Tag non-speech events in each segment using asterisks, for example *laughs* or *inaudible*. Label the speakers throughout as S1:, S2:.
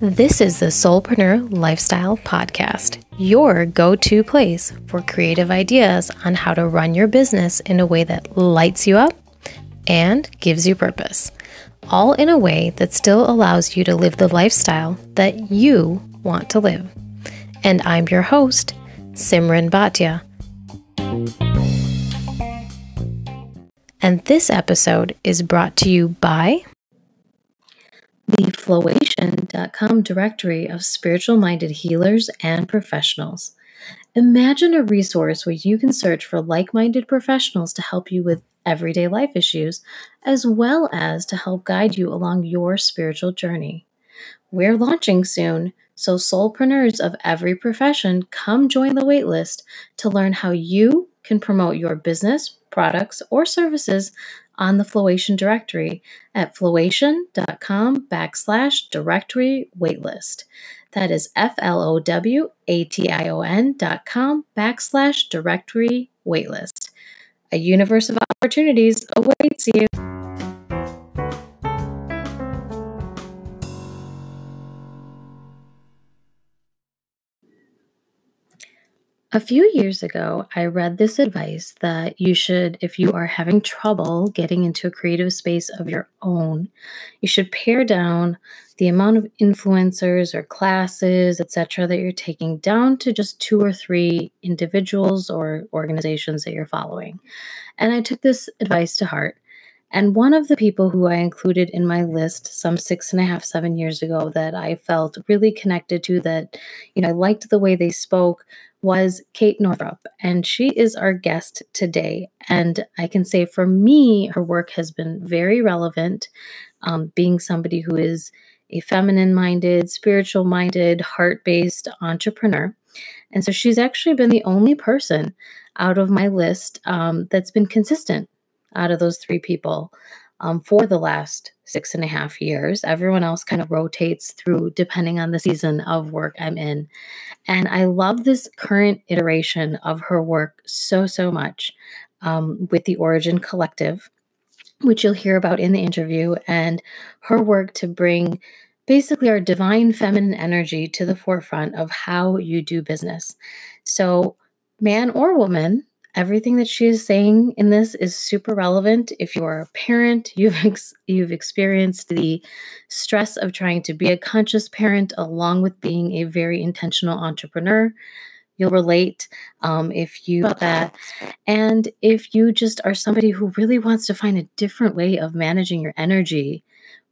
S1: This is the Soulpreneur Lifestyle Podcast, your go to place for creative ideas on how to run your business in a way that lights you up and gives you purpose, all in a way that still allows you to live the lifestyle that you want to live. And I'm your host, Simran Bhatia. And this episode is brought to you by the Flowation.com directory of spiritual minded healers and professionals. Imagine a resource where you can search for like minded professionals to help you with everyday life issues, as well as to help guide you along your spiritual journey. We're launching soon, so soulpreneurs of every profession come join the waitlist to learn how you can promote your business, products, or services on the Flowation directory at flowation.com backslash directory waitlist. That is F L O W A T I O N dot com backslash directory waitlist. A universe of opportunities awaits you. A few years ago, I read this advice that you should, if you are having trouble getting into a creative space of your own, you should pare down the amount of influencers or classes, etc., that you're taking down to just two or three individuals or organizations that you're following. And I took this advice to heart. And one of the people who I included in my list some six and a half, seven years ago that I felt really connected to, that, you know, I liked the way they spoke, was Kate Northrup, and she is our guest today. And I can say for me, her work has been very relevant, um, being somebody who is a feminine minded, spiritual minded, heart based entrepreneur. And so she's actually been the only person out of my list um, that's been consistent out of those three people um, for the last six and a half years. Everyone else kind of rotates through depending on the season of work I'm in. And I love this current iteration of her work so, so much um, with the Origin Collective, which you'll hear about in the interview, and her work to bring basically our divine feminine energy to the forefront of how you do business. So, man or woman, everything that she is saying in this is super relevant if you're a parent *laughs* you've ex- you've experienced the stress of trying to be a conscious parent along with being a very intentional entrepreneur you'll relate um, if you that and if you just are somebody who really wants to find a different way of managing your energy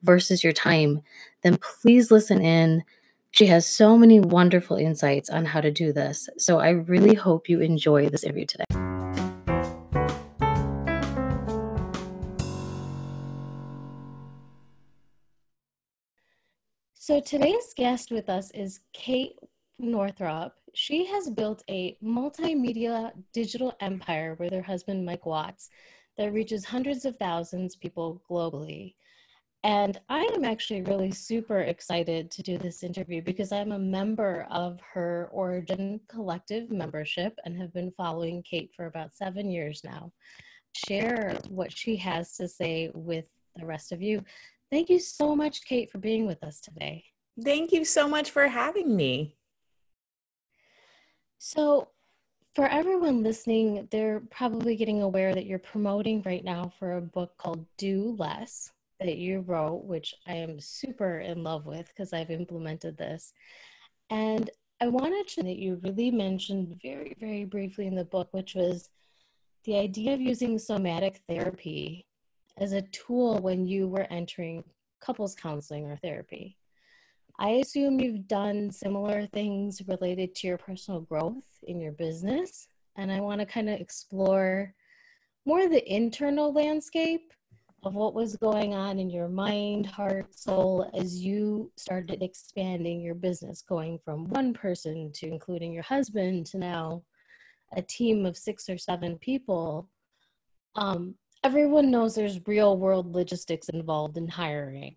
S1: versus your time then please listen in she has so many wonderful insights on how to do this. So I really hope you enjoy this interview today. So today's guest with us is Kate Northrup. She has built a multimedia digital empire with her husband Mike Watts that reaches hundreds of thousands of people globally. And I am actually really super excited to do this interview because I'm a member of her Origin Collective membership and have been following Kate for about seven years now. Share what she has to say with the rest of you. Thank you so much, Kate, for being with us today.
S2: Thank you so much for having me.
S1: So, for everyone listening, they're probably getting aware that you're promoting right now for a book called Do Less that you wrote, which I am super in love with because I've implemented this. And I wanted to that you really mentioned very, very briefly in the book, which was the idea of using somatic therapy as a tool when you were entering couples counseling or therapy. I assume you've done similar things related to your personal growth in your business. And I want to kind of explore more the internal landscape of what was going on in your mind, heart, soul as you started expanding your business, going from one person to including your husband to now a team of six or seven people. Um, everyone knows there's real world logistics involved in hiring.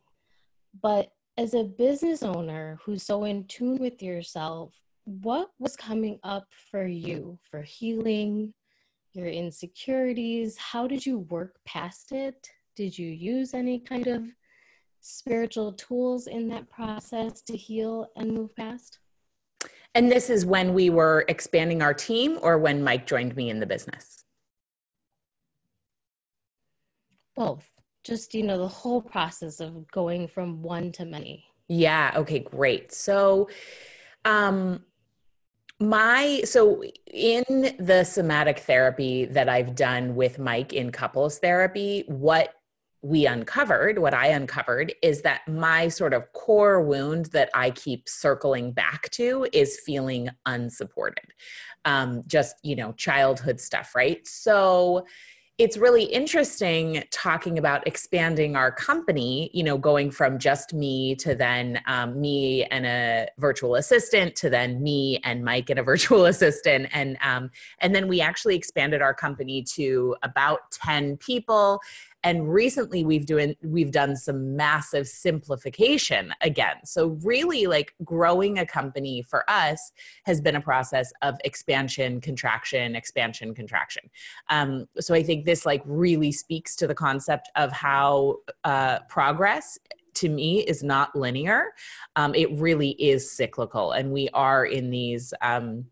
S1: But as a business owner who's so in tune with yourself, what was coming up for you for healing, your insecurities? How did you work past it?
S3: Did you use any kind of spiritual tools in that process to heal and move past?
S2: And this is when we were expanding our team or when Mike joined me in the business?
S3: Both. Just, you know, the whole process of going from one to many.
S2: Yeah, okay, great. So um my so in the somatic therapy that I've done with Mike in couples therapy, what we uncovered, what I uncovered, is that my sort of core wound that I keep circling back to is feeling unsupported. Um, just, you know, childhood stuff, right? So, it's really interesting talking about expanding our company you know going from just me to then um, me and a virtual assistant to then me and mike and a *laughs* virtual assistant. And um, and then we actually expanded our company to about 10 people and recently we've doing we've done some massive simplification again. So really like growing a company for us has been a process of expansion contraction expansion contraction. Um, so i think this like really speaks to the concept of how uh, progress to me is not linear. Um, it really is cyclical and we are in these um,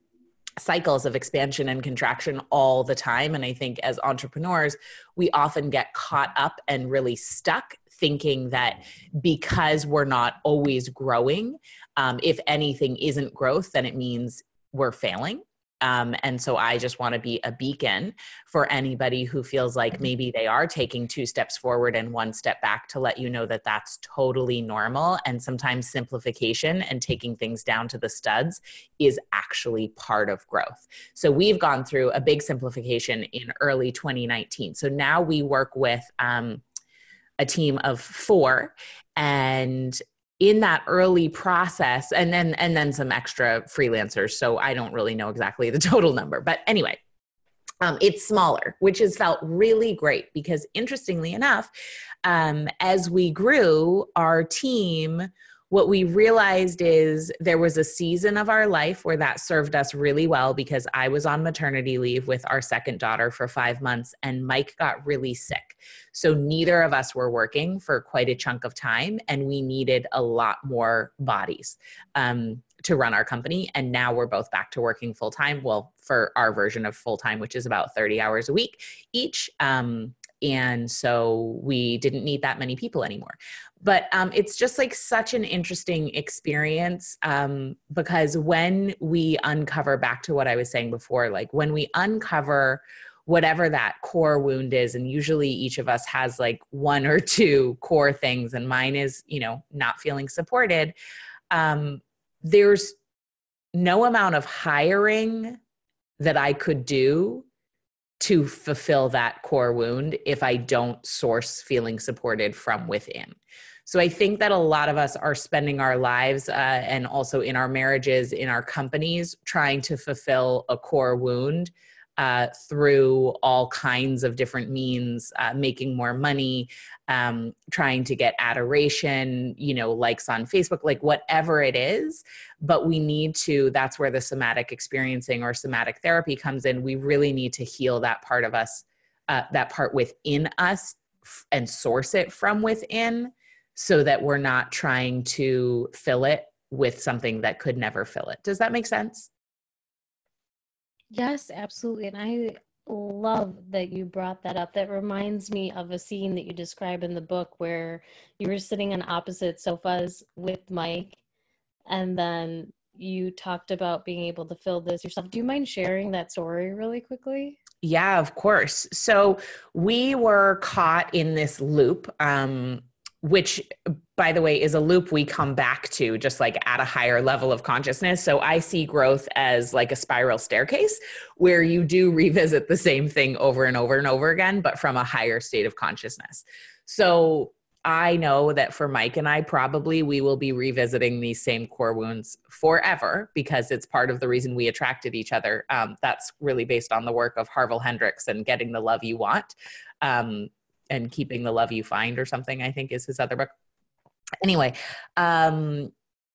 S2: cycles of expansion and contraction all the time. And I think as entrepreneurs, we often get caught up and really stuck thinking that because we're not always growing, um, if anything isn't growth, then it means we're failing. Um, and so I just want to be a beacon for anybody who feels like mm-hmm. maybe they are taking two steps forward and one step back to let you know that that's totally normal. And sometimes simplification and taking things down to the studs is actually part of growth. So we've gone through a big simplification in early 2019. So now we work with, um, a team of four and in that early process and then and then some extra freelancers. So i don't really know exactly the *laughs* total number but anyway um, it's smaller which has felt really great because interestingly enough um, as we grew our team what we realized is there was a season of our life where that served us really well because I was on maternity leave with our second daughter for five months and Mike got really sick. So neither of us were working for quite a chunk of time and we needed a lot more bodies. Um, to run our company. And now we're both back to working full time. Well, for our version of full time, which is about 30 hours a week each. Um, and so we didn't need that many people anymore. But um, it's just like such an interesting experience um, because when we uncover back to what i was saying before like when we uncover whatever that core wound is and usually each of us has like one or two core things and mine is you know not feeling supported um, there's no amount of hiring that i could do to fulfill that core wound if I don't source feeling supported from within. So I think that a lot of us are spending our lives uh, and also in our marriages, in our companies, trying to fulfill a core wound uh, through all kinds of different means, uh, making more money, um, trying to get adoration, you know, likes on Facebook, like whatever it is. But we need to, that's where the somatic experiencing or somatic therapy comes in. We really need to heal that part of us, uh, that part within us f- and source it from within so that we're not trying to fill it with something that could never fill it. Does that make sense?
S3: Yes, absolutely. And I love that you brought that up. That reminds me of a scene that you describe in the book where you were sitting on opposite sofas with Mike, and then you talked about being able to fill this yourself. Do you mind sharing that story really quickly?
S2: Yeah, of course. So we were caught in this loop. Um, which by the way is a loop we come back to just like at a higher level of consciousness. So i see growth as like a spiral staircase where you do revisit the same thing over and over and over again but from a higher state of consciousness. So i know that for mike and i probably we will be revisiting these same core wounds forever because it's part of the reason we attracted each other. Um, that's really based on the work of harville hendrix and getting the love you want. Um, and keeping the love you find or something i think is his other book. Anyway um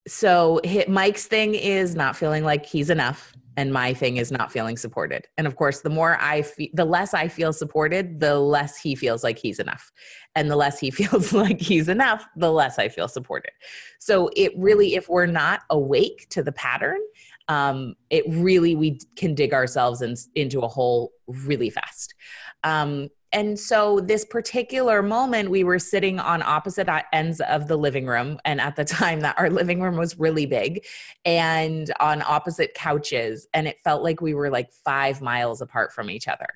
S2: so mike's thing is not feeling like he's enough and my thing is not feeling supported. And of course the more i feel the less i feel supported the less he feels like he's enough. And the less he *laughs* feels like he's enough the less i feel supported. So it really if we're not awake to the pattern um, it really we can dig ourselves in, into a hole really fast. Um, and so this particular moment we were sitting on opposite ends of the living room. And at the time that our living room was really big and on opposite couches. And it felt like we were like 5 miles apart from each other.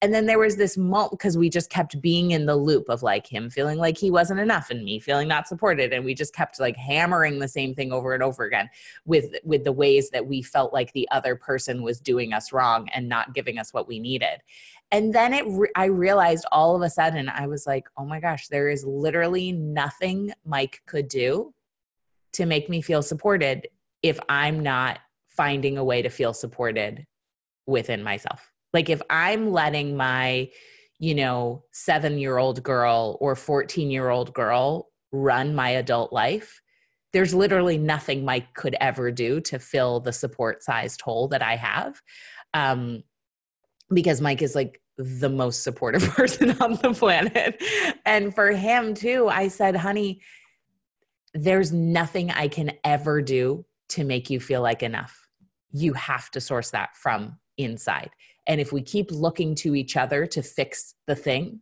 S2: And then there was this moment because we just kept being in the loop of like him feeling like he wasn't enough and me feeling not supported. And we just kept like hammering the same thing over and over again with with the ways that we felt like the other person was doing us wrong and not giving us what we needed and then it re- i realized all of a sudden i was like oh my gosh there is literally nothing mike could do to make me feel supported if i'm not finding a way to feel supported within myself. Like if i'm letting my you know 7 year old girl or 14 year old girl run my adult life there's literally nothing mike could ever do to fill the support sized hole that i have. Um, because Mike is like the most supportive *laughs* person on the planet. And for him too, I said, honey, there's nothing I can ever do to make you feel like enough. You have to source that from inside. And if we keep looking to each other to fix the thing,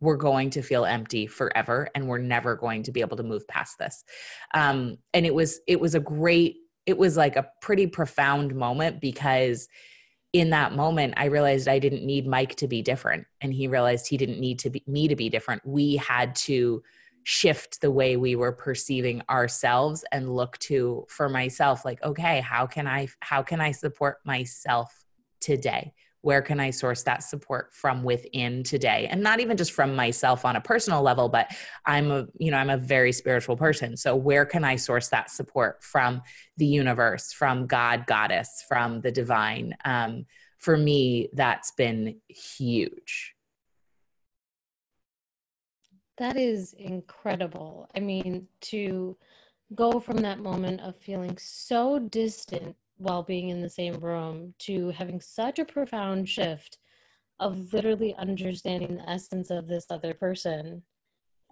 S2: we're going to feel empty forever and we're never going to be able to move past this. Um, and it was, it was a great, it was like a pretty profound moment because in that moment i realized i didn't need mike to be different. And he realized he didn't need to be me to be different. We had to shift the way we were perceiving ourselves and look to for myself like okay how can i how can i support myself today where can I source that support from within today? And not even just from myself on a personal level, but I'm a, you know, I'm a very spiritual person. So where can I source that support from the universe, from God, goddess, from the divine? Um, for me, that's been huge.
S3: That is incredible. I mean, to go from that moment of feeling so distant while being in the same room to having such a profound shift of literally understanding the essence of this other person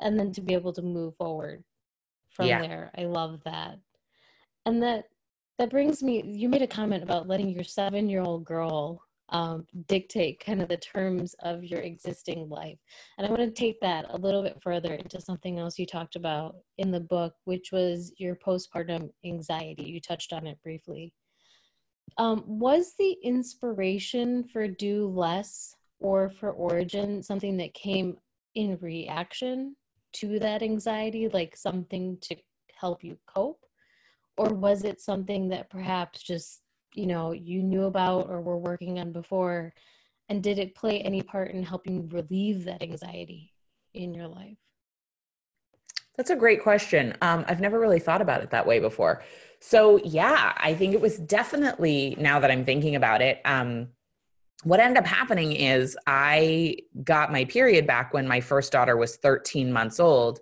S3: and then to be able to move forward from yeah. there. I love that. And that that brings me you made a comment about letting your seven year old girl um, dictate kind of the terms of your existing life. And i want to take that a little bit further into something else you talked about in the book which was your postpartum anxiety. You touched on it briefly um, was the inspiration for Do Less or for Origin something that came in reaction to that anxiety, like something to help you cope? Or was it something that perhaps just, you know, you knew about or were working on before? And did it play any part in helping relieve that anxiety in your life?
S2: That's a great question. Um, I've never really thought about it that way before. So, yeah, I think it was definitely, now that I'm thinking about it, um, what ended up happening is I got my period back when my first daughter was 13 months old.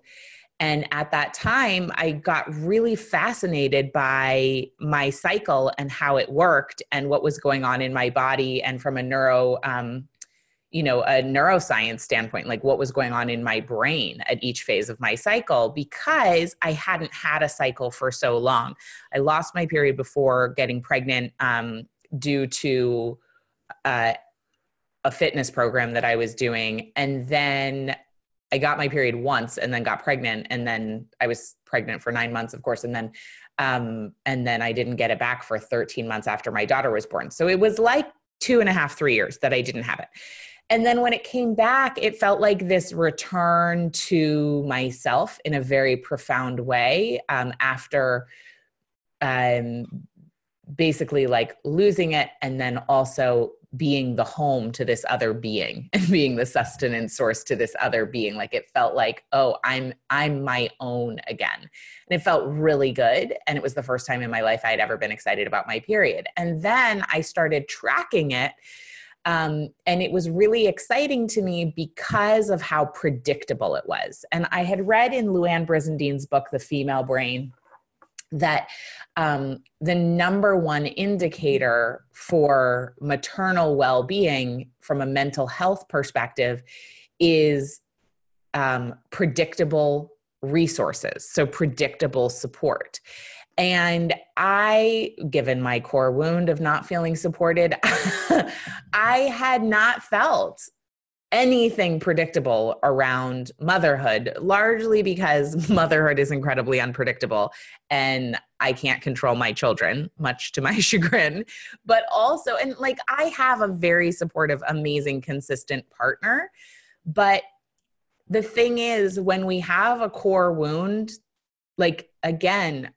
S2: And at that time, I got really fascinated by my cycle and how it worked and what was going on in my body. And from a neuro um, you know a neuroscience standpoint like what was going on in my brain at each phase of my cycle because i hadn't had a cycle for so long. I lost my period before getting pregnant um, due to uh, a fitness program that i was doing. And then i got my period once and then got pregnant and then i was pregnant for nine months of course and then um, and then i didn't get it back for 13 months after my daughter was born. So it was like two and a half three years that i didn't have it and then when it came back, it felt like this return to myself in a very profound way um, after um, basically like losing it and then also being the home to this other being *laughs* and being the sustenance source to this other being. Like it felt like oh i'm i'm my own again. And it felt really good. And it was the first time in my life i had ever been excited about my period. And then i started tracking it um, and it was really exciting to me because of how predictable it was. And I had read in Louann Brizendine's book, The Female Brain, that um, the number one indicator for maternal well being from a mental health perspective is um, predictable resources, so predictable support. And I, given my core wound of not feeling supported, *laughs* I had not felt anything predictable around motherhood, largely because *laughs* motherhood is incredibly unpredictable and I can't control my children, much to my *laughs* chagrin. But also, and like I have a very supportive, amazing, consistent partner. But the thing is, when we have a core wound, like again,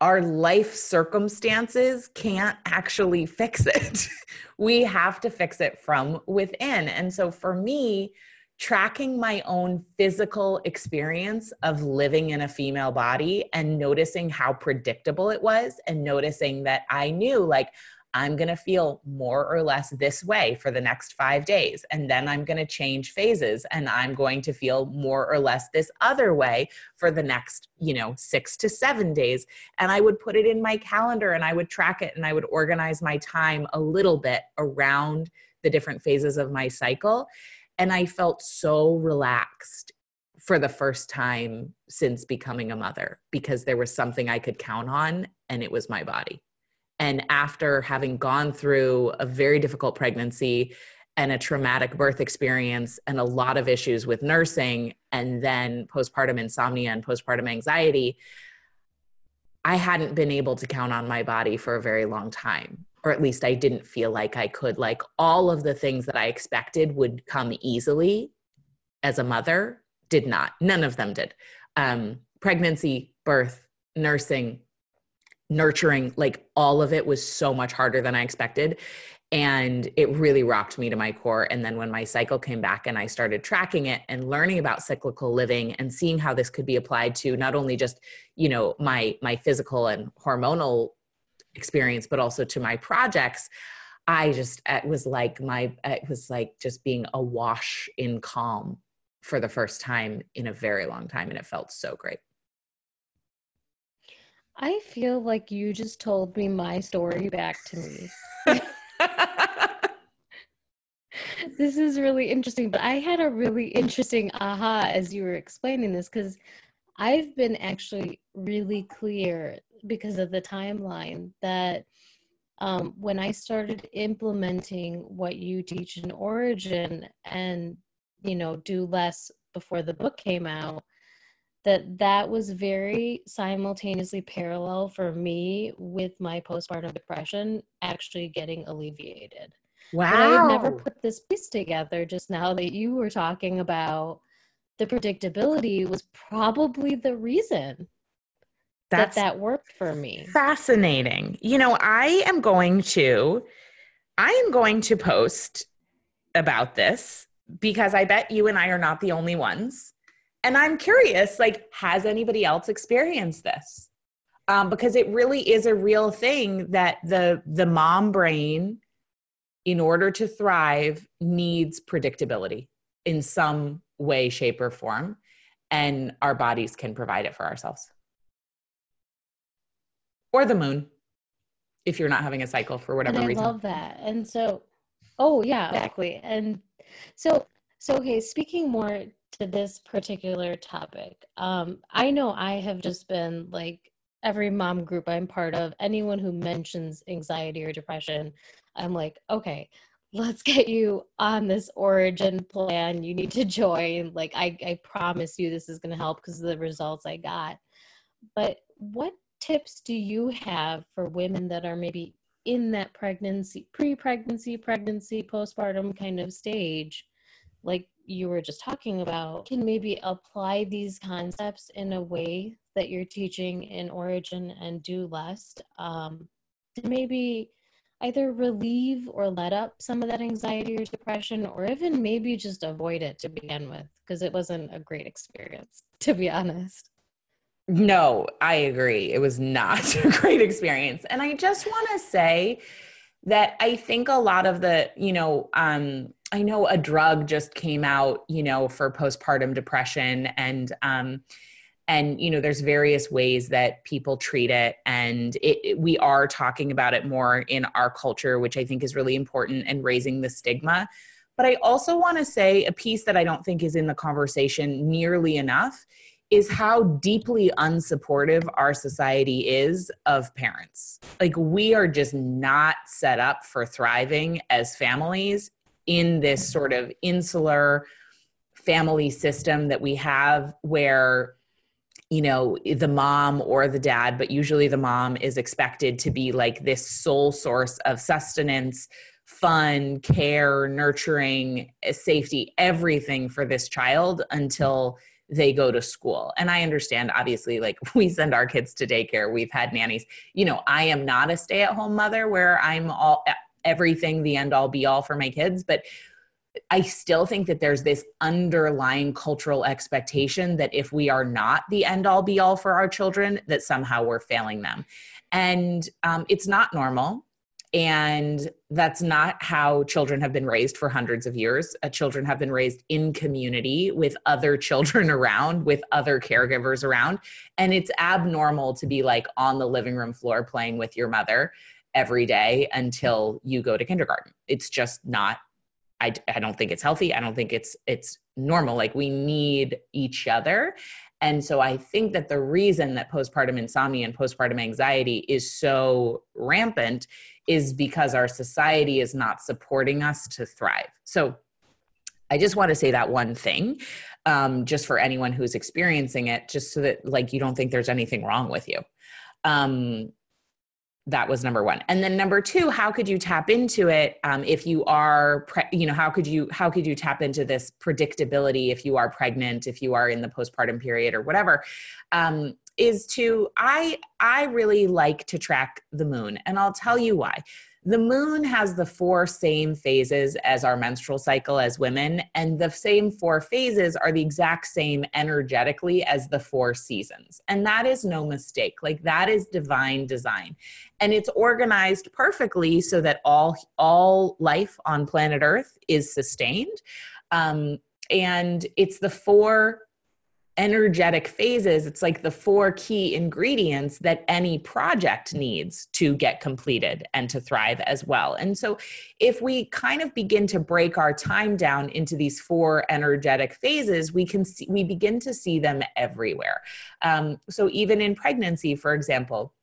S2: our life circumstances can't actually fix it. *laughs* we have to fix it from within. And so for me, tracking my own physical experience of living in a female body and noticing how predictable it was, and noticing that I knew, like, I'm going to feel more or less this way for the next five days. And then I'm going to change phases and I'm going to feel more or less this other way for the next, you know, six to seven days. And I would put it in my calendar and I would track it and I would organize my time a little bit around the different phases of my cycle. And I felt so relaxed for the first time since becoming a mother because there was something I could count on and it was my body. And after having gone through a very difficult pregnancy and a traumatic birth experience and a lot of issues with nursing and then postpartum insomnia and postpartum anxiety, I hadn't been able to count on my body for a very long time. Or at least I didn't feel like I could. Like all of the things that I expected would come easily as a mother did not. None of them did. Um, pregnancy, birth, nursing, nurturing, like all of it was so much harder than I expected. And it really rocked me to my core. And then when my cycle came back and I started tracking it and learning about cyclical living and seeing how this could be applied to not only just, you know, my my physical and hormonal experience, but also to my projects, I just it was like my it was like just being awash in calm for the first time in a very long time. And it felt so great.
S3: I feel like you just told me my story back to me. *laughs* this is really interesting, but I had a really interesting aha as you were explaining this because I've been actually really clear because of the timeline that um, when I started implementing what you teach in Origin and, you know, do less before the book came out, that that was very simultaneously parallel for me with my postpartum depression actually getting alleviated.
S2: Wow.
S3: But I had never put this piece together just now that you were talking about the predictability was probably the reason That's that that worked for me.
S2: Fascinating. You know, I am going to I am going to post about this because I bet you and I are not the only ones and i'm curious like has anybody else experienced this um, because it really is a real thing that the the mom brain in order to thrive needs predictability in some way shape or form and our bodies can provide it for ourselves or the moon if you're not having a cycle for whatever
S3: and I
S2: reason.
S3: I love that. And so, oh yeah, exactly. And so, so okay. Speaking more to this particular topic. Um, I know I have just been like every mom group I'm part of, anyone who mentions anxiety or depression, I'm like, okay, let's *laughs* get you on this origin plan. You need to join. Like, I, I promise you this is going to help because of the results I got. But what tips do you have for women that are maybe in that pregnancy, pre pregnancy, pregnancy, postpartum kind of stage? Like, you were just talking about can maybe apply these concepts in a way that you're teaching in origin and do less um, to maybe either relieve or let up some of that anxiety or depression or even maybe just avoid it to begin with because it wasn't a great experience *laughs* to be honest.
S2: No i agree. It was not *laughs* a great experience. And i just want to say that i think a lot of the you know um I know a drug just came out, you know, for postpartum depression and um and you know there's various ways that people treat it and it, it, we are talking about it more in our culture which i think is really important and raising the stigma but i also want to say a piece that i don't think is in the conversation nearly enough is how deeply unsupportive our society is of parents. Like, we are just not set up for thriving as families in this sort of insular family system that we have where you know the mom or the dad but usually the mom is expected to be like this sole source of sustenance fun care nurturing eh, safety everything for this child until they go to school. And I understand, obviously, like *laughs* we send our kids to daycare, we've had nannies. You know, I am not a stay at home mother where I'm all eh, everything, the end all be all for my kids, but I still think that there's this underlying cultural expectation that if we are not the end all be all for our children, that somehow we're failing them. And um, it's not normal. And that's not how children have been raised for hundreds of years. Uh, children have been raised in community with other children *laughs* around, with other caregivers around. And it's abnormal to be like on the living room floor playing with your mother every day until you go to kindergarten. It's just not. I, I don't think it's healthy. I don't think it's it's normal. Like we need each other. And so I think that the reason that postpartum insomnia and postpartum anxiety is so rampant is because our society is not supporting us to thrive. So I just want to say that one thing, um, just for anyone who's experiencing it, just so that like you don't think there's anything wrong with you. Um, that was number one. And then number two how could you tap into it um, if you are pre- you know how could you how could you tap into this predictability if you are pregnant if you are in the postpartum period or whatever? Um, is to i i really like to track the moon and i'll tell you why the moon has the four same phases as our menstrual cycle as women, and the same four phases are the exact same energetically as the four seasons. And that is no mistake. Like that is divine design. And it's organized perfectly so that all all life on planet Earth is sustained. Um, and it's the four energetic phases, it's like the four key ingredients that any project needs to get completed and to thrive as well. And so, if we kind of begin to break our time down into these four energetic phases, we can see, we begin to see them everywhere. Um, so, even in pregnancy, for example,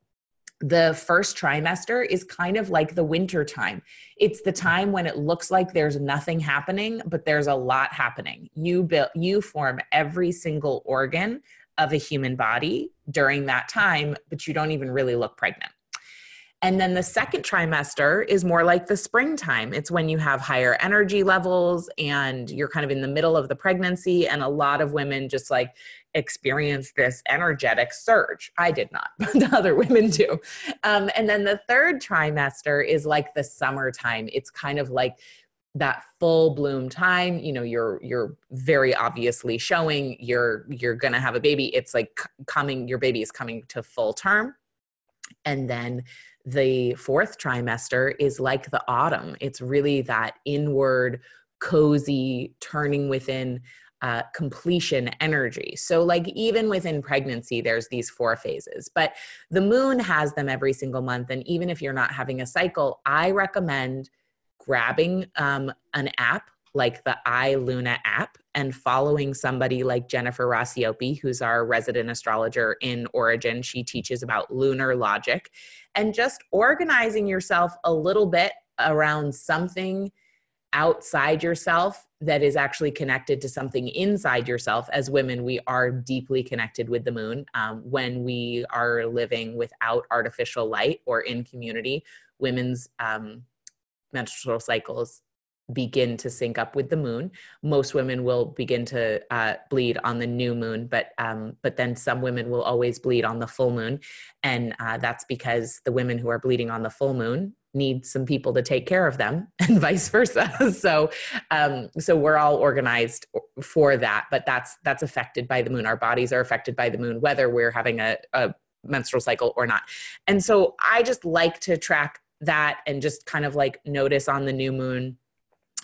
S2: the first trimester is kind of like the winter time. It's the time when it looks like there's nothing happening, but there's a lot happening. You build you form every single organ of a human body during that time, but you don't even really look pregnant. And then the second trimester is more like the springtime. It's when you have higher energy levels and you're kind of in the middle of the pregnancy. And a lot of women just like experience this energetic surge. I did not, *laughs* but other women do. Um, and then the third trimester is like the summertime. It's kind of like that full bloom time you know you're you're very obviously showing you're you're gonna have a baby it's like coming your baby is coming to full term and then the fourth trimester is like the autumn. It's really that inward, cozy, turning within uh, completion energy. So, like, even within pregnancy, there's these four phases, but the moon has them every single month. And even if you're not having a cycle, I recommend grabbing um, an app like the iLuna app and following somebody like Jennifer Racioppi, who's our resident astrologer in Origin. She teaches about lunar logic and just organizing yourself a little bit around something outside yourself that is actually connected to something inside yourself. As women, we are deeply connected with the moon. Um, when we are living without artificial light or in community, women's um, menstrual cycles begin to sync up with the moon. Most women will begin to uh, bleed on the new moon, but um, but then some women will always bleed on the full moon, and uh, that's because the women who are bleeding on the full moon need some people to take care of them, *laughs* and vice versa. *laughs* so um, so we're all organized for that, but that's that's affected by the moon. Our bodies are affected by the moon, whether we're having a, a menstrual cycle or not. And so I just like to track that and just kind of like notice on the new moon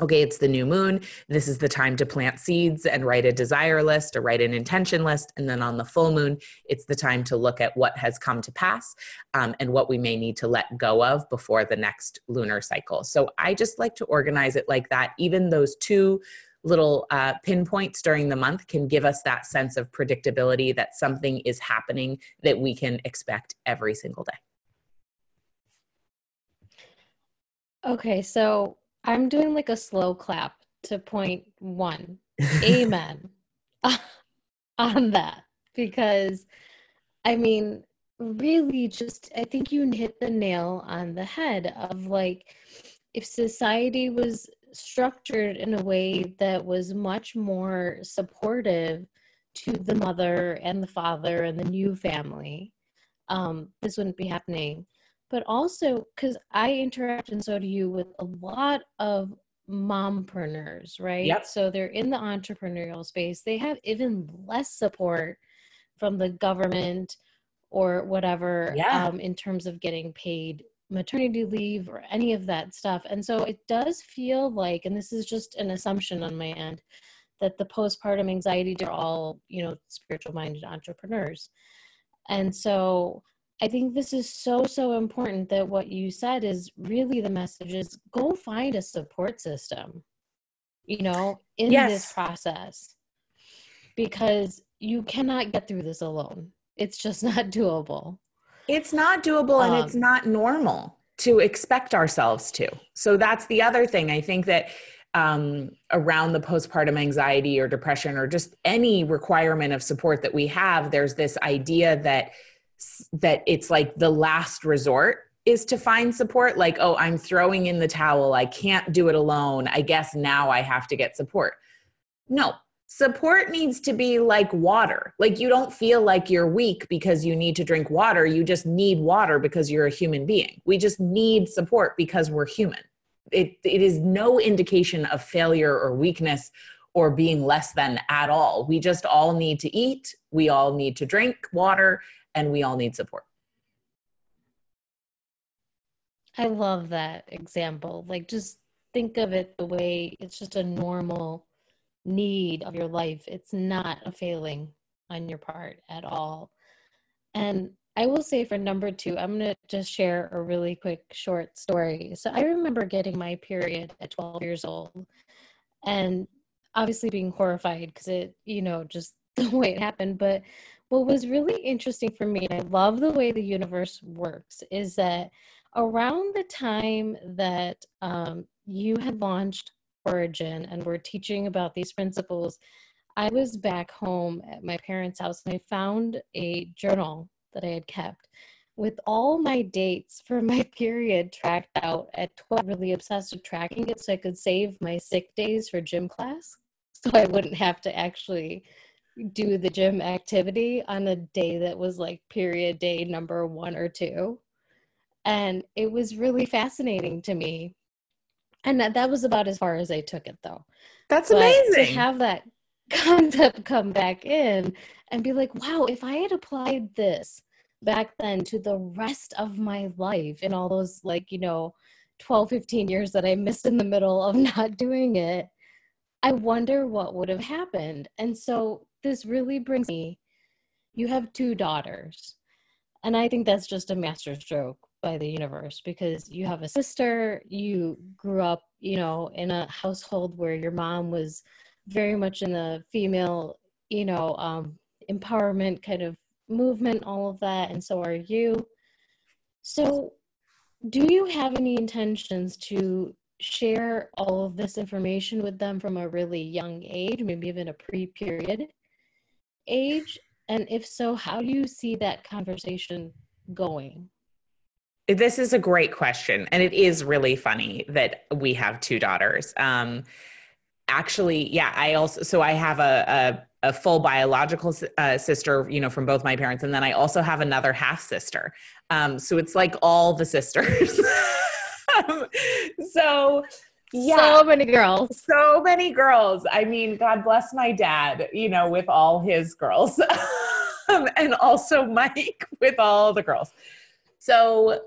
S2: okay, it's the new moon. This is the time to plant seeds and write a desire list or write an intention list. And then on the full moon, it's the time to look at what has come to pass um, and what we may need to let go of before the next lunar cycle. So I just like to organize it like that. Even those two little uh, pinpoints during the month can give us that sense of predictability that something is happening that we can expect every single day.
S3: Okay, so I'm doing like a slow clap to point one. *laughs* Amen *laughs* on that because I mean, really just I think you hit the nail on the head of like if society was structured in a way that was much more supportive to the mother and the father and the new family, um, this wouldn't be happening but also because I interact and so do you with a lot of mompreneurs, right?
S2: Yep.
S3: So they're in the entrepreneurial space. They have even less support from the government or whatever
S2: yeah.
S3: um, in terms of getting paid maternity leave or any of that stuff. And so it does feel like, and this is just an assumption on my end, that the postpartum anxiety are all, you know, spiritual minded entrepreneurs. And so I think this is so, so important that what you said is really the message is go find a support system, you know, in yes. this process because you cannot get through this alone. It's just *laughs* not doable.
S2: It's not doable um, and it's um, not normal to expect ourselves to. So that's the other thing. I think that um, around the postpartum anxiety or depression or just any requirement of support that we have, there's this idea that that it's like the last resort is to find support like oh i'm throwing in the towel i can't do it alone i guess now i have to get support. No support needs to be like water like you don't feel like you're weak because you need to drink water you just need water because you're a human being. We just need support because we're human. It, it is no indication of failure or weakness or being less than at all. We just all need to eat we all need to drink water and we all need support.
S3: I love that example. Like, just think of it the way it's just a normal need of your life. It's not a failing on your part at all. And I will say for number two, I'm going to just share a really quick short story. So I remember getting my period at 12 years old and obviously being horrified because it, you know, just *laughs* the way it happened. But what was really interesting for me, I love the way the universe works, is that around the time that um, you had launched Origin and were teaching about these principles, I was back home at my parents' house and I found a journal that I had kept with all my dates for my *laughs* period tracked out at 12, really obsessed with tracking it so I could save my sick days for gym class so I wouldn't have to actually do the gym activity on a day that was like period day number one or two. And it was really fascinating to me. And that, that was about as far as I took it though.
S2: That's but amazing.
S3: To have that concept come back in and be like, wow, if I had applied this back then to the rest of my life in all those like, you know, 12, 15 years that I missed in the middle of *laughs* not doing it, I wonder what would have happened. And so this really brings me you have two daughters. And I think that's just a masterstroke by the universe because you have a sister, you grew up, you know, in a household where your mom was very much in the female, you know, um, empowerment kind of movement, all of that, and so are you. So, do you have any intentions to share all of this information with them from a really young age, maybe even a pre period? Age? And if so, how do you see that conversation going?
S2: This is a great question. And it is really funny that we have two daughters. Um, actually, yeah, I also, so I have a, a, a full biological uh, sister, you know, from both my parents. And then I also have another half sister. Um, so it's like all the sisters. *laughs* um, so
S3: yeah. So many girls.
S2: So many girls. I mean, God bless my dad, you know, with all his girls. *laughs* Um, and also Mike *laughs* with all the girls. So,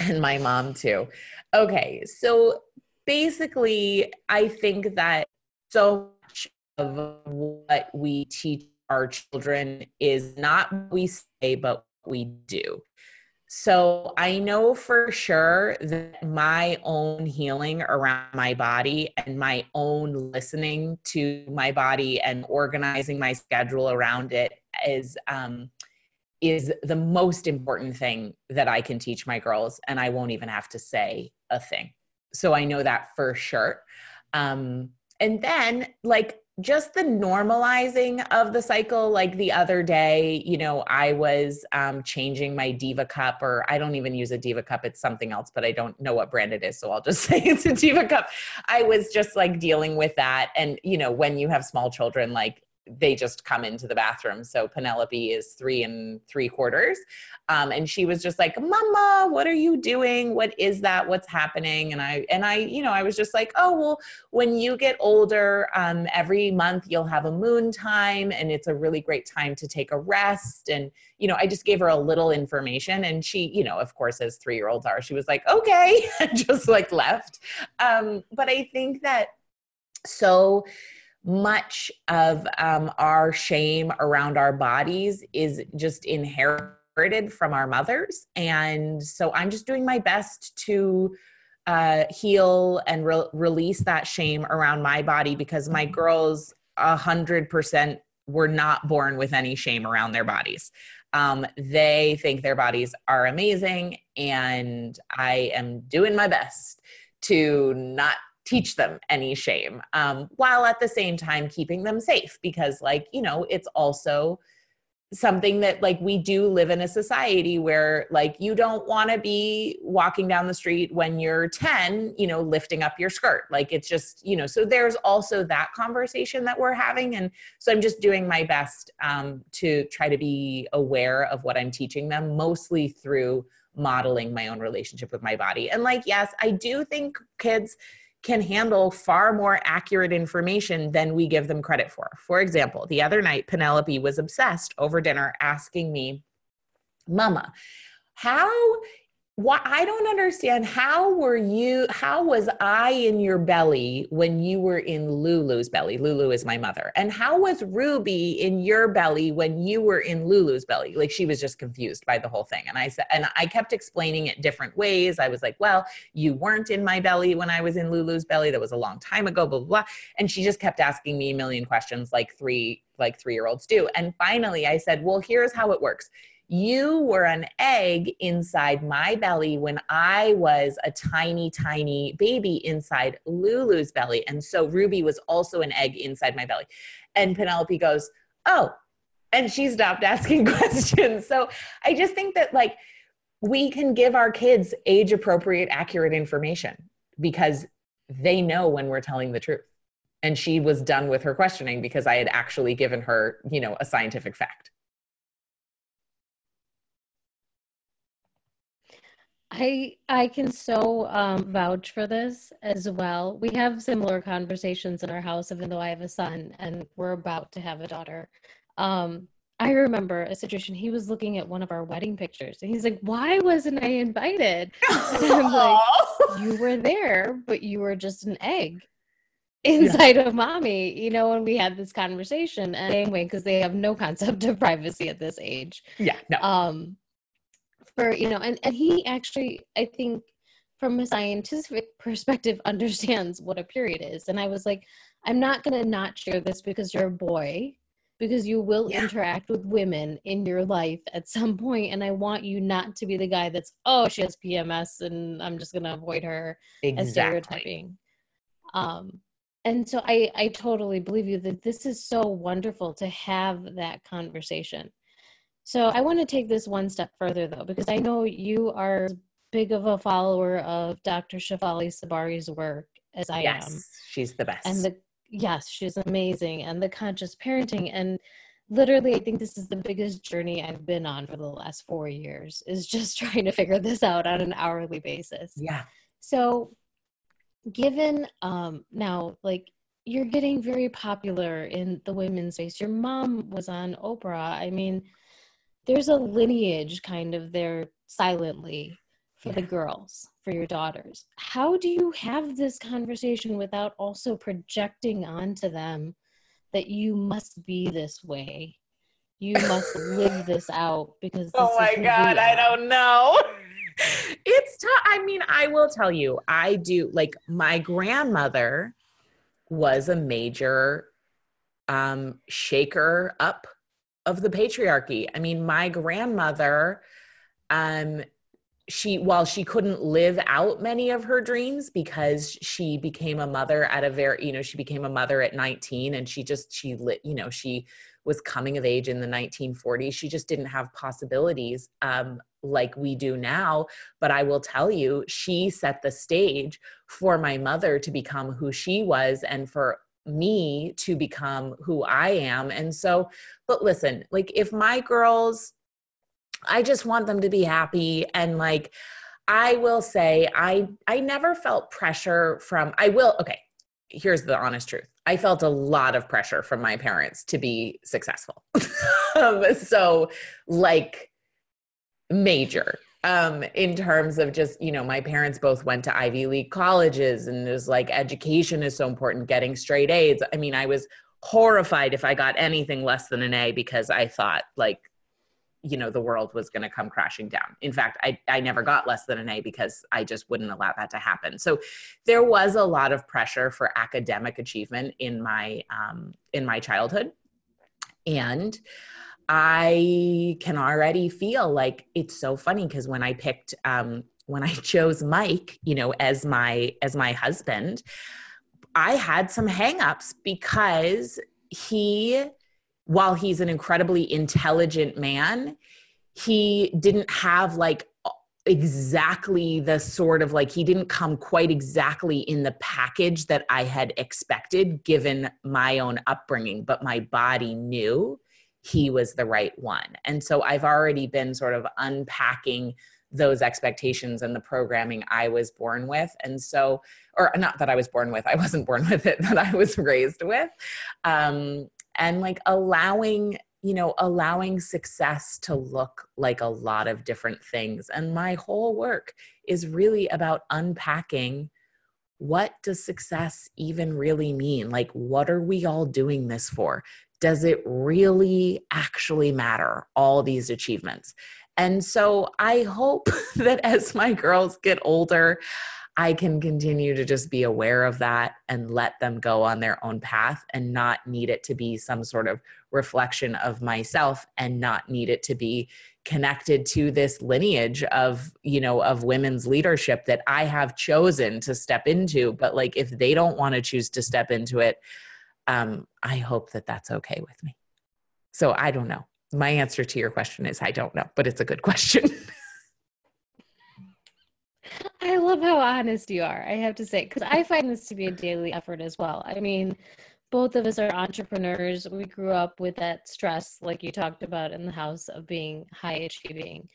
S2: and my mom too. Okay. So, basically, I think that so much of what we teach our children is not what we say, but what we do. So I know for sure that my own healing around my body and my own listening to my body and organizing my schedule around it is um, is the most important thing that I can teach my girls, and I won't even have to say a thing. So I know that for sure. Um, and then, like, just the normalizing of the cycle like the other day you know i was um, changing my diva cup or i don't even use a diva cup it's something else but i don't know what brand it is so i'll just *laughs* say it's a diva cup. I was just like dealing with that and you know when you have small children like they just come into the bathroom. So Penelope is three and three quarters. Um, and she was just like, Mama, what are you doing? What is that? What's happening? And I, and I, you know, I was just like, oh, well, when you get older, um, every month you'll have a moon time and it's a really great time to take a rest. And, you know, I just gave her a little information and she, you know, of course, as three year olds are, she was like, okay, *laughs* just like left. Um, but I think that so, much of um, our shame around our bodies is just inherited from our mothers. And so I'm just doing my best to uh, heal and re- release that shame around my body because my girls, a hundred percent, were not born with any shame around their bodies. Um, they think their bodies are amazing, and I am doing my best to not teach them any shame um, while at the same time keeping them safe because like you know it's also something that like we do live in a society where like you don't want to be walking down the street when you're 10 you know lifting up your skirt. Like it's just you know so there's also that conversation that we're having and so i'm just doing my best um, to try to be aware of what i'm teaching them mostly through modeling my own relationship with my body. And like yes i do think kids can handle far more accurate information than we give them credit for. For example, the other night, Penelope was obsessed over dinner asking me, Mama, how I don't understand how were you how was I in your belly when you were in Lulu's belly? Lulu is my mother. And how was Ruby in your belly when you were in Lulu's belly? Like she was just confused by the whole thing. And I said and I kept explaining it different ways. I was like, "Well, you weren't in my belly when I was in Lulu's belly. That was a long time ago, blah blah." blah. And she just kept asking me a million questions like 3 like 3-year-olds do. And finally I said, "Well, here's how it works." You were an egg inside my belly when I was a tiny, tiny baby inside Lulu's belly. And so Ruby was also an egg inside my belly. And Penelope goes, Oh, and she stopped asking *laughs* questions. So I just think that, like, we can give our kids age appropriate, accurate information because they know when we're telling the truth. And she was done with her questioning because I had actually given her, you know, a scientific fact.
S3: I I can so um, vouch for this as well. We have similar conversations in our house, even though I have a son and we're about to have a daughter. Um, I remember a situation. He was looking at one of our wedding pictures, and he's like, "Why wasn't I invited?" *laughs* And I'm like, "You were there, but you were just an egg." *laughs* inside yeah. of mommy, you know, when we had this conversation. And anyway, because they have no concept of privacy at this age.
S2: Yeah. No.
S3: Um, for you know and, and he actually i think from a scientific perspective understands what a period is and i was like i'm not going to not share this because you're a boy because you will yeah. interact with women in your life at some point and i want you not to be the guy that's oh she has pms and i'm just going to avoid her exactly. as stereotyping um and so i i totally believe you that this is so wonderful to have that conversation so I want to take this one step further though, because I know you are big of a follower of Dr. Shefali Tsabary's work as I yes, am.
S2: She's the best.
S3: And the yes, she's amazing. And the conscious parenting. And literally I think this is the biggest journey I've been on for the last four years, is just *laughs* trying to figure this out on an hourly basis.
S2: Yeah.
S3: So given um now like you're getting very popular in the women's space. Your mom was on Oprah. I mean, there's a lineage kind of there silently for the girls, for your daughters. How do you have this conversation without also projecting onto them that you must be this way? You must live this out because
S2: Oh my god, I don't know. *laughs* It's tough. I mean, I will tell you, I do like my grandmother was a major um shaker up of the patriarchy. I mean, my grandmother um she while she couldn't live out many of her dreams because she became a mother at a very you know she became a mother at 19 and she just she lit you know she was coming of age in the 1940s she just didn't have possibilities um, like we do now but i will tell you she set the stage for my mother to become who she was and for me to become who i am. And so but listen like if my girls I just want them to be happy. And like I will say I I never felt pressure from I will okay here's the honest truth. I felt a lot of pressure from my parents to be successful. Um, *laughs* so like major um in terms of just you know my parents both went to Ivy League colleges and it was like education is so important getting straight A's. I mean I was horrified if I got anything less than an A because I thought like you know the world was going to come crashing down. In fact I, I never got less than an a because i just wouldn't allow that to happen. So there was a lot of pressure for academic achievement in my um, in my childhood. And i can already feel like it's so funny because when i picked um, when i *laughs* chose mike you know as my as my husband i had some hangups because he while he's an incredibly intelligent man, he didn't have like exactly the sort of like he didn't come quite exactly in the package that I had expected given my own upbringing, but my body knew he was the right one. And so I've already been sort of unpacking those expectations and the programming I was born with. And so, or not that I was born with, I wasn't born *laughs* with it, that I was raised with. Um, and like allowing you know allowing success to look like a lot of different things and my whole work is really about unpacking what does success even really mean like what are we all doing this for does it really actually matter all these achievements? And so i hope *laughs* that as my girls get older I can continue to just be aware of that and let them go on their own path and not need it to be some sort of reflection of myself and not need it to be connected to this lineage of you know of women's leadership that I have chosen to step into. But like if they don't want to choose to step into it um I hope that that's okay with me so I don't know my answer to your question is I don't know but it's a good *laughs* question
S3: I love how honest you are. I have to say, because I find this to be a daily effort as well. I mean, both of us are entrepreneurs. We grew up with that stress, like you talked about in the house, of being high achieving.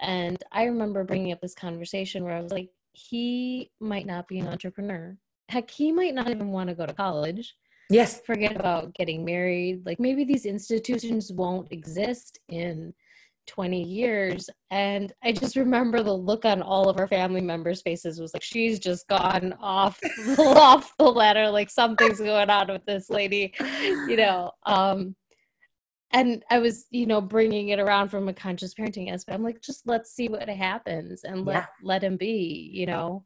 S3: And I remember bringing up this conversation where I was like, he might not be an entrepreneur. Heck, he might not even want to go to college.
S2: Yes.
S3: Forget about getting married. Like maybe these institutions won't exist in 20 years and i just remember the look on all of our family members faces was like she's just gone off *laughs* off the ladder like something's going on with this lady you know um and i was you know bringing it around from a conscious parenting aspect i'm like just let's see what happens and let yeah. let him be you know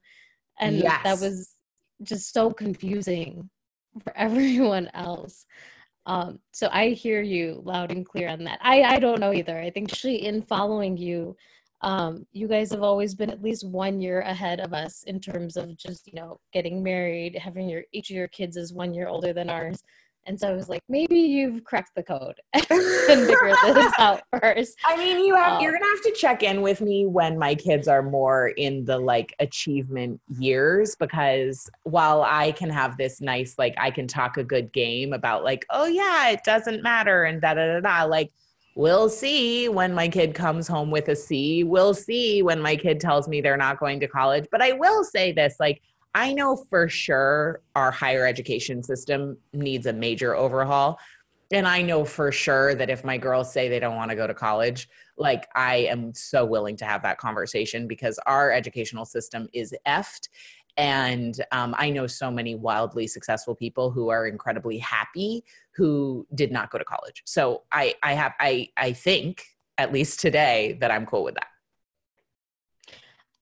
S3: and yes. that was just so confusing for *laughs* everyone else um, so I hear you loud and clear on that. I, I don't know either. I think she, in following you, um, you guys have always been at least one year ahead of us in terms of just, you know, getting married, having your, each of your kids is one year older than ours. And so I was like, maybe you've cracked the code *laughs* *laughs* and figured this out *laughs* first.
S2: I mean, you have um, you're gonna have to check in with me when my kids are more in the like achievement years because while I can have this nice like I can talk a good game about like, oh yeah, it doesn't matter and da da da da like we'll see when my kid comes home with a C. We'll see when my kid tells me they're not going to college. But I will say this like I know for sure our higher education system needs a major overhaul. and I know for sure that if my girls say they don't want to go to college, like I am so willing to have that conversation because our educational system is effed. And um, I know so many wildly successful people who are incredibly happy who did not go to college. So I, I have, I, I think at least today that I'm cool with that.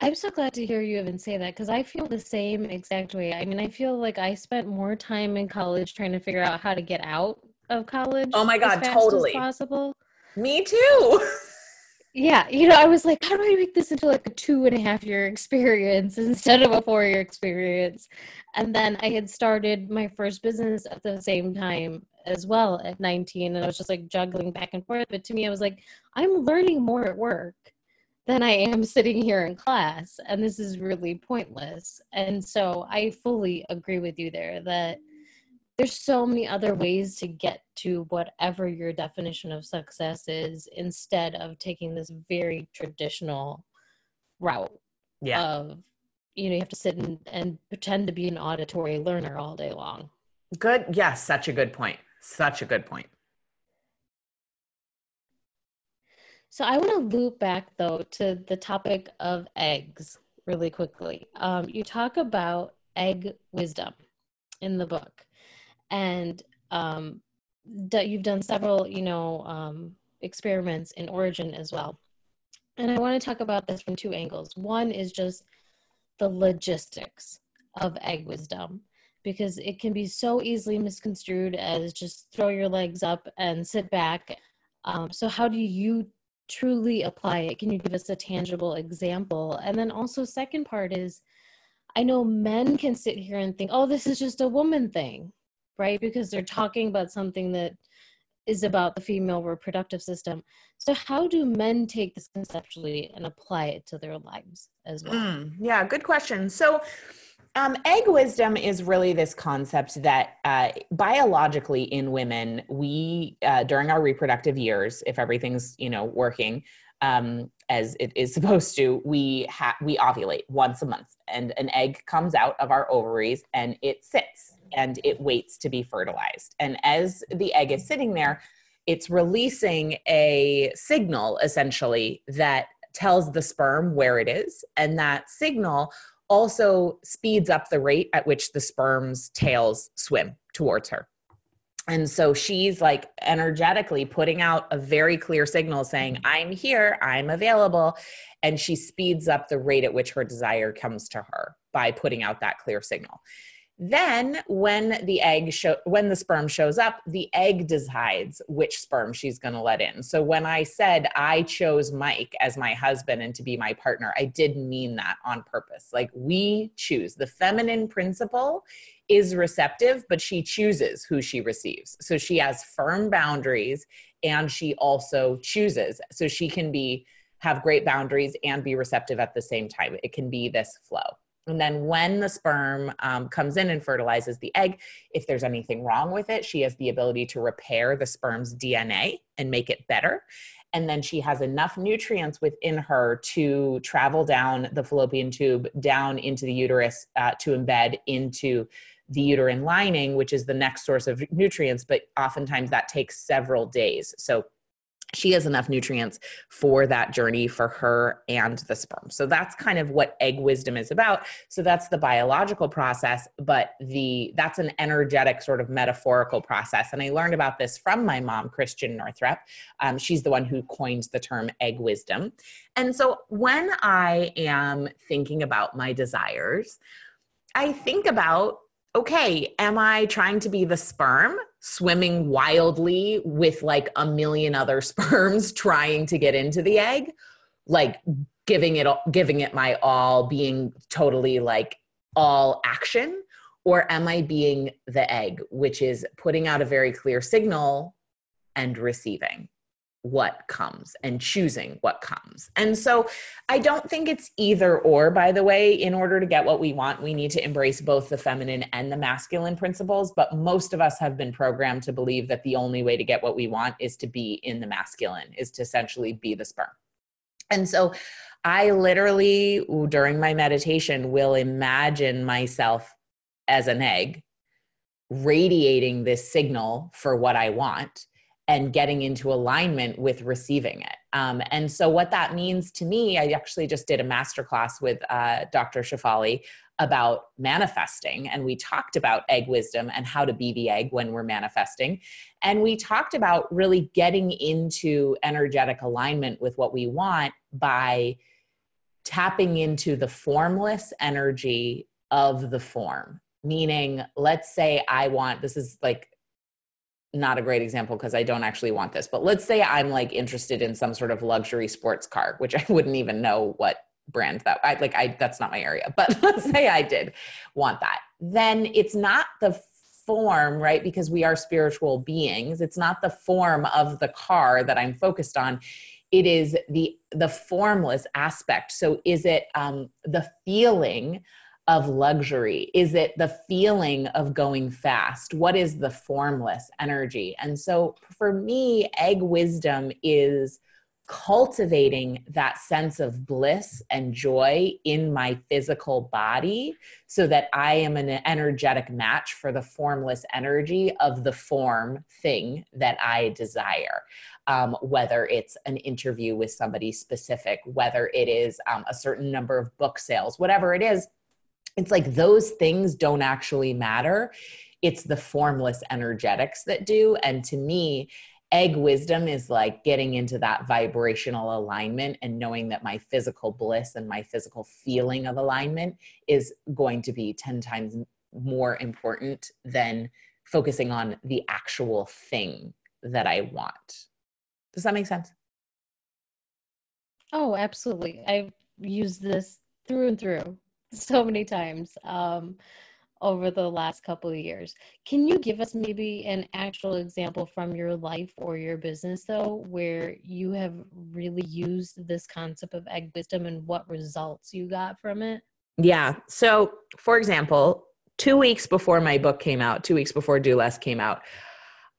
S3: I'm so glad to hear you even say that because I feel the same exact way. I mean, I feel like I spent more time in college trying to figure out how to get out of college.
S2: Oh my god, totally
S3: possible.
S2: Me too. *laughs*
S3: yeah, you know, I was like, how do I make this into like a two and a half year experience *laughs* instead of a four year experience? And then I had started my first business at the same time as well at 19, and I was just like juggling back and forth. But to me, I was like, I'm learning more at work than I am sitting here in class. And this is really pointless. And so I fully agree with you there that there's so many other ways to get to whatever your definition of success is instead of taking this very traditional route yeah. of you know you have to sit and, and pretend to be an auditory learner all day long
S2: good yes such a good point such a good point
S3: So I want to loop back though to the topic of eggs really quickly. Um, you talk about egg wisdom in the book, and um, that you've done several, you know, um, experiments in origin as well. And I want to talk about this from two angles. One is just the logistics of egg wisdom because it can be so easily misconstrued as just throw your legs up and sit back. Um, so, how do you truly apply it? Can you give us a tangible example? And then also second part is i know men can sit here and think oh this is just a woman thing right? Because they're talking about something that is about the female reproductive system. So how do men take this conceptually and apply it to their lives as well? Mm,
S2: yeah good question. So um, egg wisdom is really this concept that uh, biologically in women, we uh, during our reproductive years, if everything's you know working um, as it is *laughs* supposed to, we ha- we ovulate once a month, and an egg comes out of our ovaries and it sits and it waits to be fertilized. And as the egg is sitting there, it's releasing a signal essentially that tells the sperm where it is, and that signal also speeds up the rate at which the sperm's tails swim towards her. And so she's like energetically putting out a very clear signal saying, mm-hmm. I'm here, I'm available. And she speeds up the rate at which her desire comes to her by putting out that clear signal. Then, when the egg show, when the sperm shows up, the egg decides which sperm she's going to let in. So when I said I chose Mike as my husband and to be my partner, I did mean that on purpose. Like we choose. The feminine principle is receptive, but she chooses who she receives. So she has firm boundaries and she also chooses. So she can be have great boundaries and be receptive at the same time. It can be this flow. And then when the sperm um, comes in and fertilizes the egg, if there's anything wrong with it, she has the ability to repair the sperm's DNA and make it better. And then she has enough nutrients within her to travel down the fallopian tube, down into the uterus uh, to embed into the uterine lining, which is the next source of nutrients. But oftentimes that takes several days. So she has enough nutrients for that journey for her and the sperm. So that's kind of what egg wisdom is about. So that's the biological process, but the that's an energetic sort of metaphorical process. And I learned about this from my mom, Christiane Northrup. Um, she's the one who coined the term egg wisdom. And so when I am thinking about my desires, I think about okay, am I trying to be the sperm swimming wildly with like a million other *laughs* sperms trying to get into the egg? Like giving it giving it my all, being totally like all action? Or am I being the egg, which is putting out a very clear signal and receiving? What comes and choosing what comes. And so I don't think it's either or, by the way. In order to get what we want, we need to embrace both the feminine and the masculine principles. But most of us have been programmed to believe that the only way to get what we want is to be in the masculine, is to essentially be the sperm. And so I literally, during my meditation, will imagine myself as an egg radiating this signal for what I want and getting into alignment with receiving it. Um, and so, what that means to me, I actually just did a masterclass with uh, Dr. Shefali about manifesting, and we talked about egg wisdom and how to be the egg when we're manifesting. And we talked about really getting into energetic alignment with what we want by tapping into the formless energy of the form. Meaning, let's say I want this is like not a great example because I don't actually want this, but let's say I'm like interested in some sort of luxury sports car, which I wouldn't even know what brand that I like I that's not my area, but *laughs* let's say I did want that. Then it's not the form, right? Because we are spiritual beings. It's not the form of the car that I'm focused on. It is the the formless aspect. So is it um the feeling of luxury? Is it the feeling of going fast? What is the formless energy? And so for me, egg wisdom is cultivating that sense of bliss and joy in my physical body so that I am an energetic match for the formless energy of the form thing that I desire. Um, whether it's an interview with somebody specific, whether it is um, a certain number of book sales, whatever it is, it's like those things don't actually matter. It's the formless energetics that do. And to me, egg wisdom is like getting into that vibrational alignment and knowing that my physical bliss and my physical feeling of alignment is going to be 10 times more important than focusing on the actual thing that I want. Does that make sense?
S3: Oh, absolutely. I've used this through and through so many times um, over the last couple of years. Can you give us maybe an actual example from your life or your business, though, where you have really used this concept of egg wisdom and what results you got from it?
S2: Yeah. So, for example, two weeks before my book came out, two weeks before Do Less came out,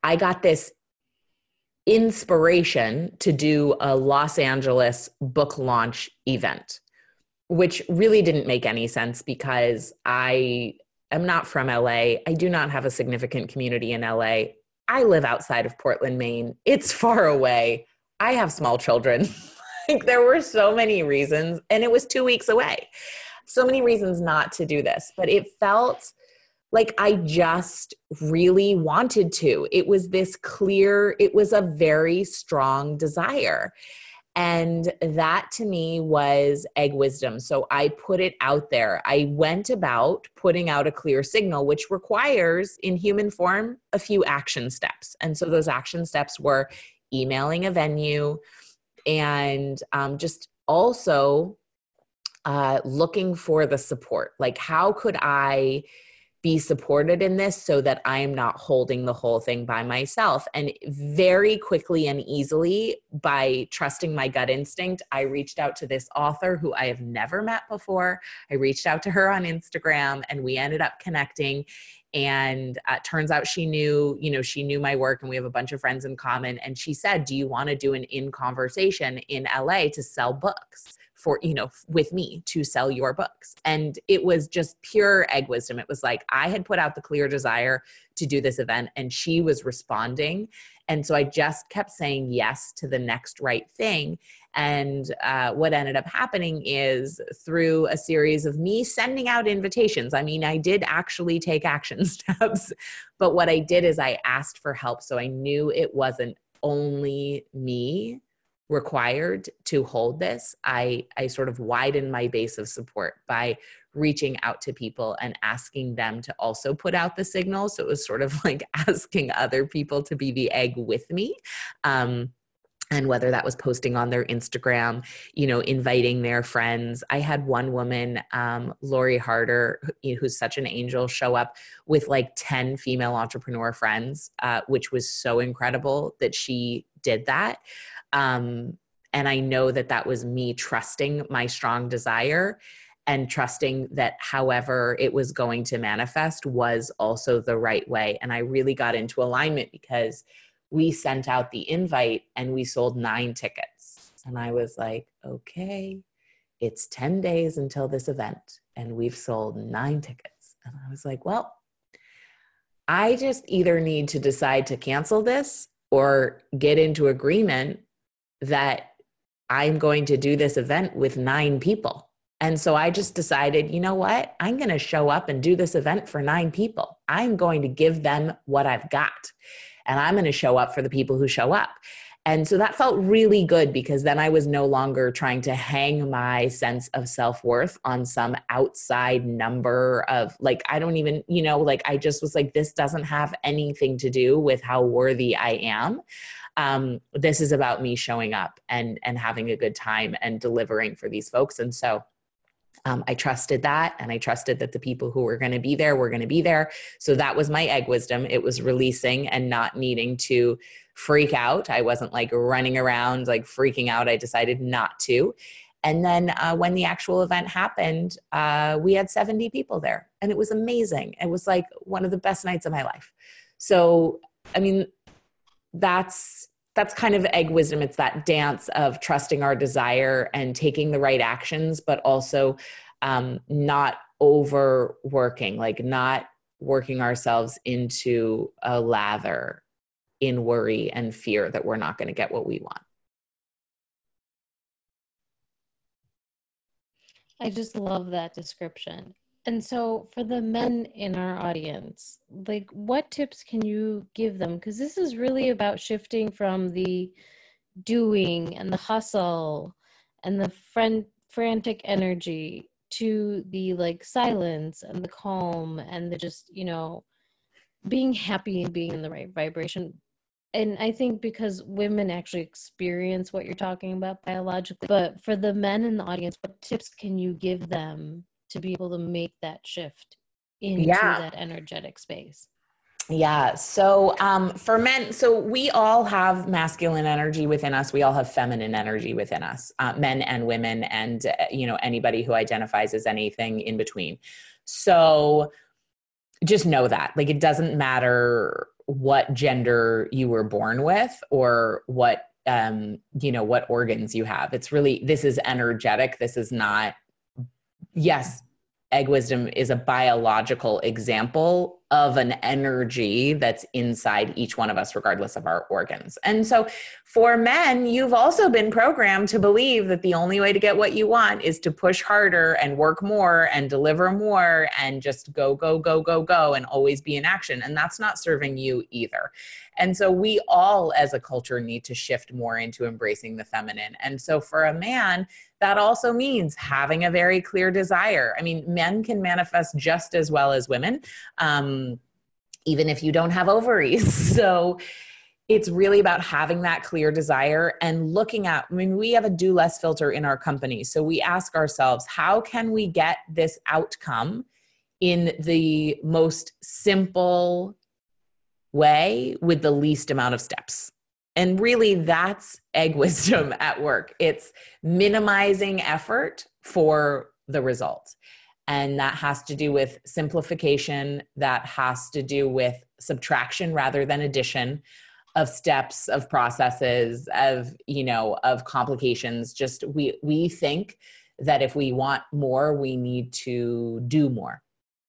S2: I got this inspiration to do a Los Angeles book launch event which really didn't make any sense because I am not from LA. I do not have a significant community in LA. I live outside of Portland, Maine. It's far away. I have small children. *laughs* like there were so many reasons and it was 2 weeks away. So many reasons not to do this, but it felt like I just really wanted to. It was this clear, it was a very strong desire. And that to me was egg wisdom. So I put it out there. I went about putting out a clear signal, which requires in human form a few action steps. And so those action steps were emailing a venue and um, just also uh, looking for the support. Like, how could I? Be supported in this so that I am not holding the whole thing by myself. And very quickly and easily, by trusting my gut instinct, I reached out to this author who I have never met before. I reached out to her on Instagram and we ended up connecting and uh, turns out she knew you know she knew my work and we have a bunch of friends in common and she said do you want to do an in conversation in la to sell books for you know with me to sell your books. And it was just pure egg wisdom. It was like i had put out the clear desire to do this event and she was responding. And so i just kept saying yes to the next right thing. And uh, what ended up happening is through a series of me sending out invitations i mean i did actually take action *laughs* steps but what i did is i asked for help. So i knew it wasn't only me required to hold this i i sort of widen my base of support by reaching out to people and asking them to also put out the signal. So it was sort of *laughs* like asking other people to be the egg with me. Um, and whether that was posting on their Instagram, you know, inviting their friends. I had one woman, um, Lori Harder, who's such an angel, show up with like 10 female entrepreneur friends, uh, which was so incredible that she did that. Um, and I know that that was me trusting my strong desire and trusting that however it was going to manifest was also the right way. And I really got into alignment because we sent out the invite and we sold nine tickets. And I was like, okay, it's 10 days until this event, and we've sold nine tickets. And I was like, well, I just either need to decide to cancel this or get into agreement that I'm going to do this event with nine people. And so I just decided, you know what? I'm going to show up and do this event for nine people. I'm going to give them what I've got. And I'm going to show up for the people who show up. And so that felt really good because then I was no longer trying to hang my sense of self worth on some outside number of like, I don't even, you know, like I just was like, this doesn't have anything to do with how worthy I am. Um, this is about me showing up and and having a good time and delivering for these folks. And so um, I trusted that and I trusted that the people who were going to be there were going to be there. So that was my egg wisdom. It was releasing and not needing to freak out. I wasn't like running around like freaking out. I decided not to. And then uh, when the actual event happened, uh, we had 70 people there and it was amazing. It was like one of the best nights of my life. So, I mean, that's that's kind of egg wisdom it's that dance of trusting our desire and taking the right actions but also um, not overworking like not working ourselves into a lather in worry and fear that we're not going to get what we want.
S3: I just love that description. And so, for the men in our audience, like what tips can you give them? Because this is really about shifting from the doing and the hustle and the friend, frantic energy to the like silence and the calm and the just, you know, being happy and being in the right vibration and I think because women actually experience what you're talking about biologically, but for the men in the audience, what tips can you give them to be able to make that shift into yeah. that energetic space?
S2: Yeah. So um, for men, so we all have masculine energy within us. We all have feminine energy within us, uh, men and women, and uh, you know anybody who identifies as anything in between. So just know that, like, it doesn't matter what gender you were born with or what um, you know what organs you have it's really this is energetic this is not yes egg wisdom is a biological example of an energy that's inside each one of us, regardless of our organs. And so, for men, you've also been programmed to believe that the only way to get what you want is to push harder and work more and deliver more and just go, go, go, go, go, and always be in action. And that's not serving you either. And so, we all as a culture need to shift more into embracing the feminine. And so, for a man, that also means having a very clear desire. I mean, men can manifest just as well as women, um, even if you don't have ovaries. *laughs* So it's really about having that clear desire and looking at, I mean, we have a do less filter in our company. So we ask ourselves, how can we get this outcome in the most simple way with the least amount of steps? And really, that's egg *laughs* wisdom at work. It's minimizing effort for the result. And that has to do with simplification, that has to do with subtraction rather than addition of steps of processes of you know of complications just we we think that if we want more we need to do more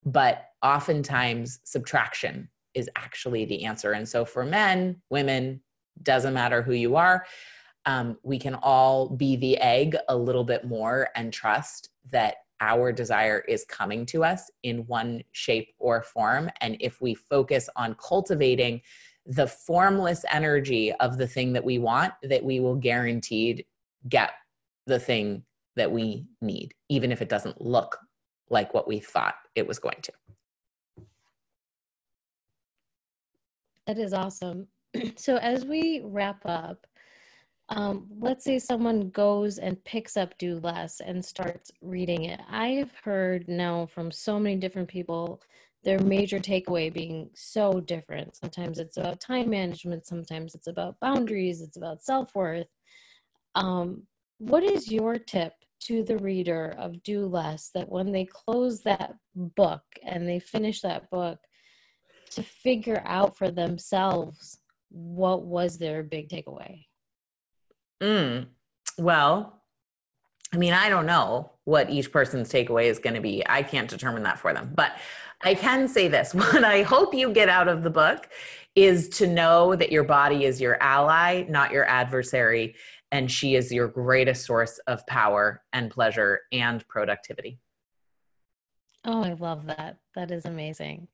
S2: but oftentimes subtraction is actually the answer and so for men women doesn't matter who you are. Um, we can all be the egg a little bit more and trust that our desire is coming to us in one shape or form. And if we focus on cultivating the formless energy of the thing that we want, that we will guaranteed get the thing that we need, even if it doesn't look like what we thought it was going to.
S3: That is awesome. *clears throat* so as we wrap up, um, let's say someone goes and picks up Do Less and starts reading it. I've heard now from so many different people their major takeaway being so different. Sometimes it's about time management, sometimes it's about boundaries, it's about self worth. Um, what is your tip to the reader of Do Less that when they close that book and they finish that book, to figure out for themselves what was their big takeaway?
S2: Mm, well, I mean, I don't know what each person's takeaway is going to be. I can't determine that for them. But I can say this *laughs* what I hope you get out of the book is to know that your body is your ally, not your adversary, and she is your greatest source of power and pleasure and productivity.
S3: Oh, I love that. That is amazing.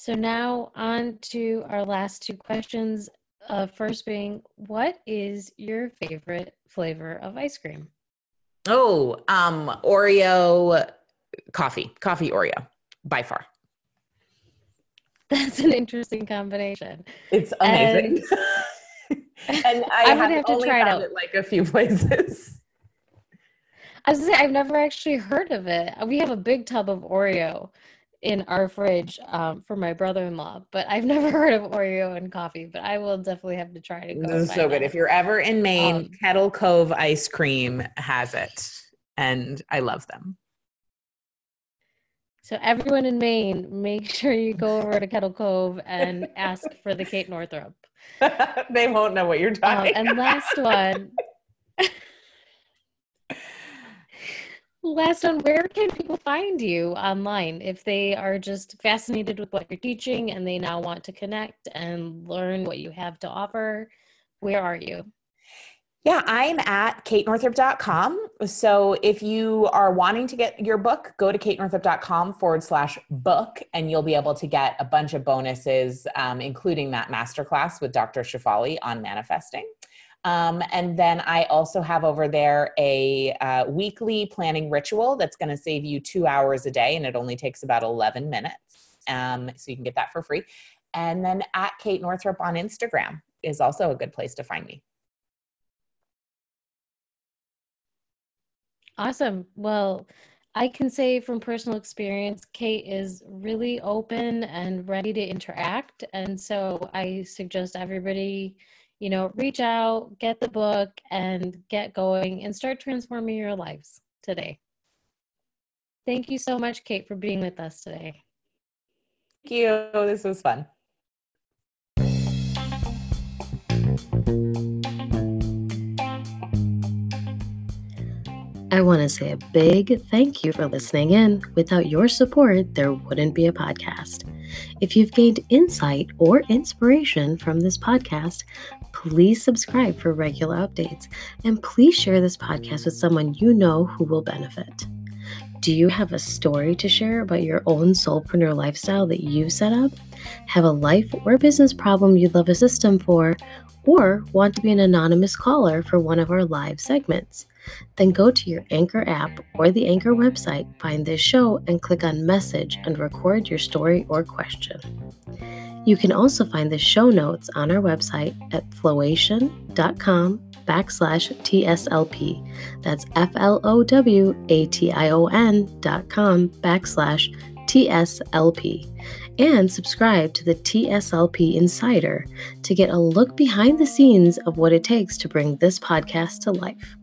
S3: So now on to our last two questions. Uh, first being, what is your favorite flavor of ice cream?
S2: Oh, um, Oreo coffee, coffee Oreo by far. *laughs*
S3: That's an interesting combination.
S2: It's amazing. And, *laughs* and I, I have, have to try it out it like a few *laughs* places.
S3: I was say I've never actually heard of it. We have a big tub of Oreo in our fridge um, for my brother-in-law, but I've *laughs* never heard of Oreo and coffee. But I will definitely have to try it.
S2: This is so good. If you're ever in Maine, um, Kettle Cove Ice Cream has it, and I love them.
S3: So everyone in Maine, make *laughs* sure you go over to Kettle Cove and ask for the Kate Northrup. *laughs*
S2: they won't know what you're um, talking.
S3: Um, and last one. Last one, where can people find you online if they are just fascinated with what you're teaching and they now want to connect and learn what you have to offer? Where are you?
S2: Yeah, I'm at katenorthrup.com. So if you are wanting to get your book, go to katenorthrup.com forward slash book, and you'll be able to get a bunch of bonuses, um, including that masterclass with Dr. Shefali on manifesting. Um, and then I also have over there a uh, weekly planning ritual that's going to save you two hours a day, and it only takes about 11 minutes. Um, so you can get that for free. And then at Kate Northrup on Instagram is also a good place to find me.
S3: Awesome. Well, I can say from personal experience, Kate is really open and ready to interact. And so I suggest everybody, you know, reach out, get the book, and get going and start transforming your lives today. Thank you so much, Kate, for being with us today.
S2: Thank you. This was fun.
S3: I want to say a big thank you for listening in. Without your support, there wouldn't be a podcast. If you've gained insight or inspiration from this podcast, please subscribe for regular updates and please share this podcast with someone you know who will benefit. Do you have a story to share about your own soulpreneur lifestyle that you've set up? Have a life or business problem you'd love a system for? Or want to be an anonymous caller for one of our live segments? Then go to your Anchor app or the Anchor website, find this show, and click on Message and record your story or question. You can also find the show notes on our website at flowation.com backslash TSLP. That's F L O W A T I O N dot com backslash TSLP. And subscribe to the TSLP Insider to get a look behind the scenes of what it takes to bring this podcast to life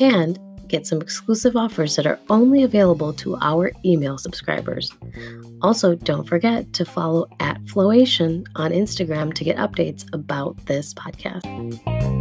S3: and get some exclusive offers that are only available to our email subscribers. Also, don't forget to follow at Flowation on Instagram to get updates about this podcast.